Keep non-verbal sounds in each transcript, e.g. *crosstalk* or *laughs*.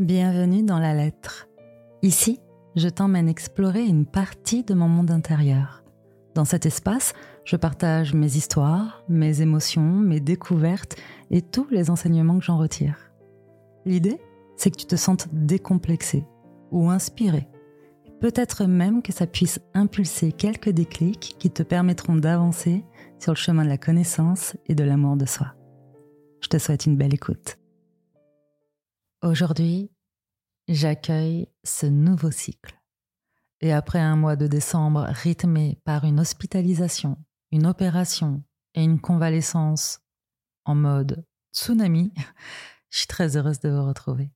Bienvenue dans la lettre. Ici, je t'emmène explorer une partie de mon monde intérieur. Dans cet espace, je partage mes histoires, mes émotions, mes découvertes et tous les enseignements que j'en retire. L'idée, c'est que tu te sentes décomplexé ou inspiré. Peut-être même que ça puisse impulser quelques déclics qui te permettront d'avancer sur le chemin de la connaissance et de l'amour de soi. Je te souhaite une belle écoute. Aujourd'hui, j'accueille ce nouveau cycle. Et après un mois de décembre rythmé par une hospitalisation, une opération et une convalescence en mode tsunami, *laughs* je suis très heureuse de vous retrouver.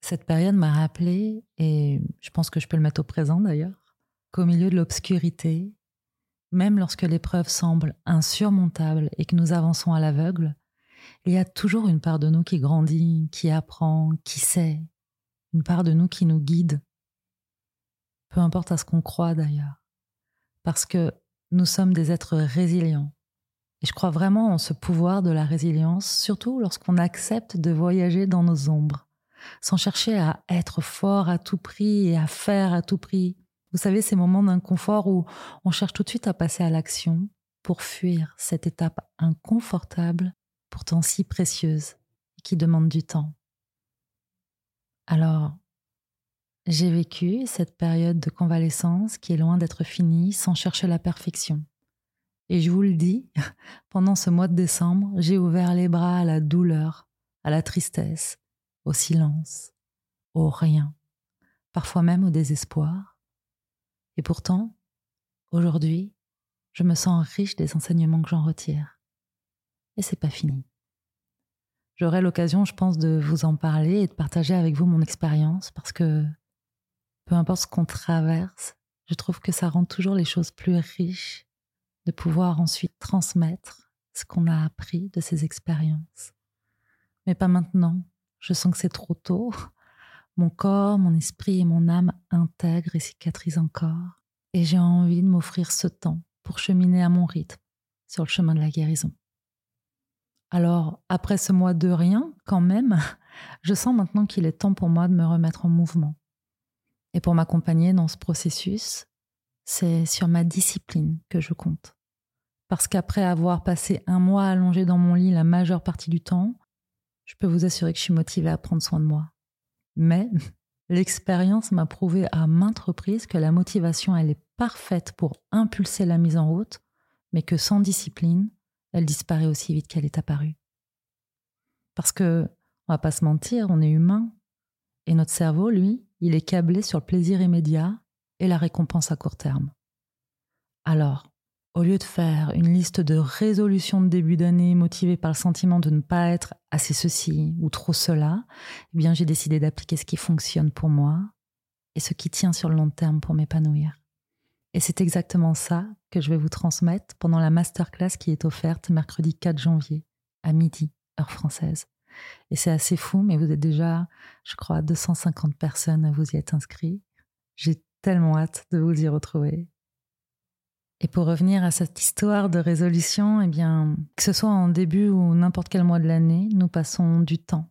Cette période m'a rappelé, et je pense que je peux le mettre au présent d'ailleurs, qu'au milieu de l'obscurité, même lorsque l'épreuve semble insurmontable et que nous avançons à l'aveugle, il y a toujours une part de nous qui grandit, qui apprend, qui sait, une part de nous qui nous guide. Peu importe à ce qu'on croit d'ailleurs, parce que nous sommes des êtres résilients. Et je crois vraiment en ce pouvoir de la résilience, surtout lorsqu'on accepte de voyager dans nos ombres, sans chercher à être fort à tout prix et à faire à tout prix. Vous savez, ces moments d'inconfort où on cherche tout de suite à passer à l'action pour fuir cette étape inconfortable pourtant si précieuse et qui demande du temps. Alors, j'ai vécu cette période de convalescence qui est loin d'être finie sans chercher la perfection. Et je vous le dis, *laughs* pendant ce mois de décembre, j'ai ouvert les bras à la douleur, à la tristesse, au silence, au rien, parfois même au désespoir. Et pourtant, aujourd'hui, je me sens riche des enseignements que j'en retire c'est pas fini. J'aurai l'occasion, je pense, de vous en parler et de partager avec vous mon expérience parce que peu importe ce qu'on traverse, je trouve que ça rend toujours les choses plus riches de pouvoir ensuite transmettre ce qu'on a appris de ces expériences. Mais pas maintenant. Je sens que c'est trop tôt. Mon corps, mon esprit et mon âme intègrent et cicatrisent encore. Et j'ai envie de m'offrir ce temps pour cheminer à mon rythme sur le chemin de la guérison. Alors, après ce mois de rien, quand même, *laughs* je sens maintenant qu'il est temps pour moi de me remettre en mouvement. Et pour m'accompagner dans ce processus, c'est sur ma discipline que je compte. Parce qu'après avoir passé un mois allongé dans mon lit la majeure partie du temps, je peux vous assurer que je suis motivée à prendre soin de moi. Mais *laughs* l'expérience m'a prouvé à maintes reprises que la motivation, elle est parfaite pour impulser la mise en route, mais que sans discipline, elle disparaît aussi vite qu'elle est apparue. Parce que, on va pas se mentir, on est humain. Et notre cerveau, lui, il est câblé sur le plaisir immédiat et la récompense à court terme. Alors, au lieu de faire une liste de résolutions de début d'année motivées par le sentiment de ne pas être assez ceci ou trop cela, eh bien j'ai décidé d'appliquer ce qui fonctionne pour moi et ce qui tient sur le long terme pour m'épanouir. Et c'est exactement ça que je vais vous transmettre pendant la masterclass qui est offerte mercredi 4 janvier à midi, heure française. Et c'est assez fou, mais vous êtes déjà, je crois, 250 personnes à vous y être inscrits. J'ai tellement hâte de vous y retrouver. Et pour revenir à cette histoire de résolution, eh bien, que ce soit en début ou n'importe quel mois de l'année, nous passons du temps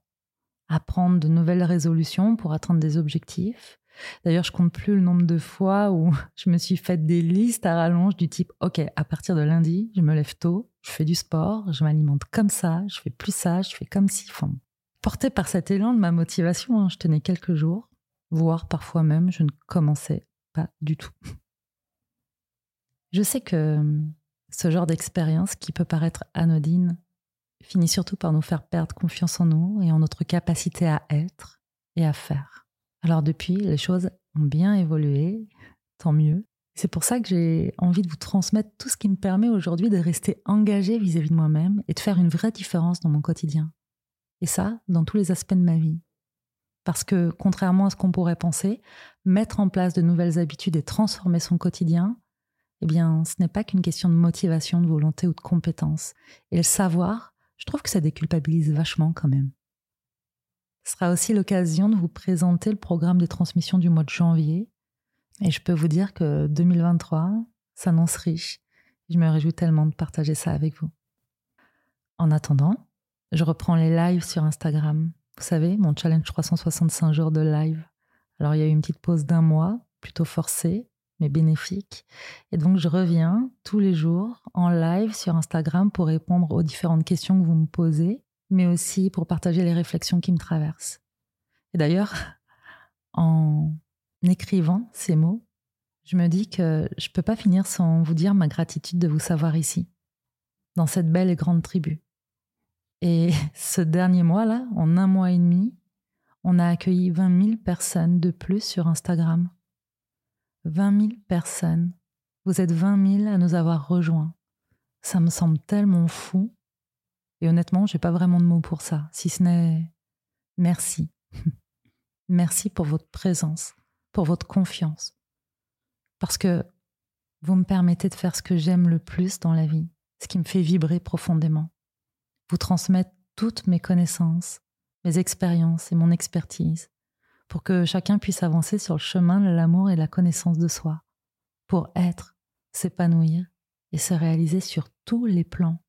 à prendre de nouvelles résolutions pour atteindre des objectifs, D'ailleurs, je compte plus le nombre de fois où *laughs* je me suis fait des listes à rallonge du type OK, à partir de lundi, je me lève tôt, je fais du sport, je m'alimente comme ça, je fais plus ça, je fais comme si. Enfin, portée par cet élan de ma motivation, hein, je tenais quelques jours, voire parfois même, je ne commençais pas du tout. Je sais que hum, ce genre d'expérience qui peut paraître anodine finit surtout par nous faire perdre confiance en nous et en notre capacité à être et à faire. Alors depuis, les choses ont bien évolué, tant mieux. C'est pour ça que j'ai envie de vous transmettre tout ce qui me permet aujourd'hui de rester engagé vis-à-vis de moi-même et de faire une vraie différence dans mon quotidien. Et ça, dans tous les aspects de ma vie. Parce que, contrairement à ce qu'on pourrait penser, mettre en place de nouvelles habitudes et transformer son quotidien, eh bien, ce n'est pas qu'une question de motivation, de volonté ou de compétence. Et le savoir, je trouve que ça déculpabilise vachement quand même. Ce sera aussi l'occasion de vous présenter le programme de transmission du mois de janvier. Et je peux vous dire que 2023 s'annonce riche. Je me réjouis tellement de partager ça avec vous. En attendant, je reprends les lives sur Instagram. Vous savez, mon challenge 365 jours de live. Alors il y a eu une petite pause d'un mois, plutôt forcée, mais bénéfique. Et donc je reviens tous les jours en live sur Instagram pour répondre aux différentes questions que vous me posez, mais aussi pour partager les réflexions qui me traversent. Et d'ailleurs, *laughs* en écrivant ces mots, je me dis que je ne peux pas finir sans vous dire ma gratitude de vous savoir ici, dans cette belle et grande tribu. Et *laughs* ce dernier mois-là, en un mois et demi, on a accueilli 20 000 personnes de plus sur Instagram. 20 000 personnes. Vous êtes 20 000 à nous avoir rejoints. Ça me semble tellement fou. Et honnêtement, j'ai pas vraiment de mots pour ça, si ce n'est merci. *laughs* merci pour votre présence, pour votre confiance. Parce que vous me permettez de faire ce que j'aime le plus dans la vie, ce qui me fait vibrer profondément. Vous transmettre toutes mes connaissances, mes expériences et mon expertise pour que chacun puisse avancer sur le chemin de l'amour et la connaissance de soi, pour être, s'épanouir et se réaliser sur tous les plans.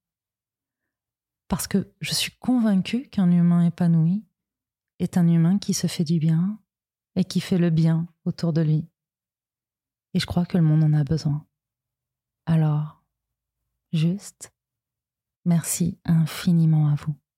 Parce que je suis convaincue qu'un humain épanoui est un humain qui se fait du bien et qui fait le bien autour de lui. Et je crois que le monde en a besoin. Alors, juste, merci infiniment à vous.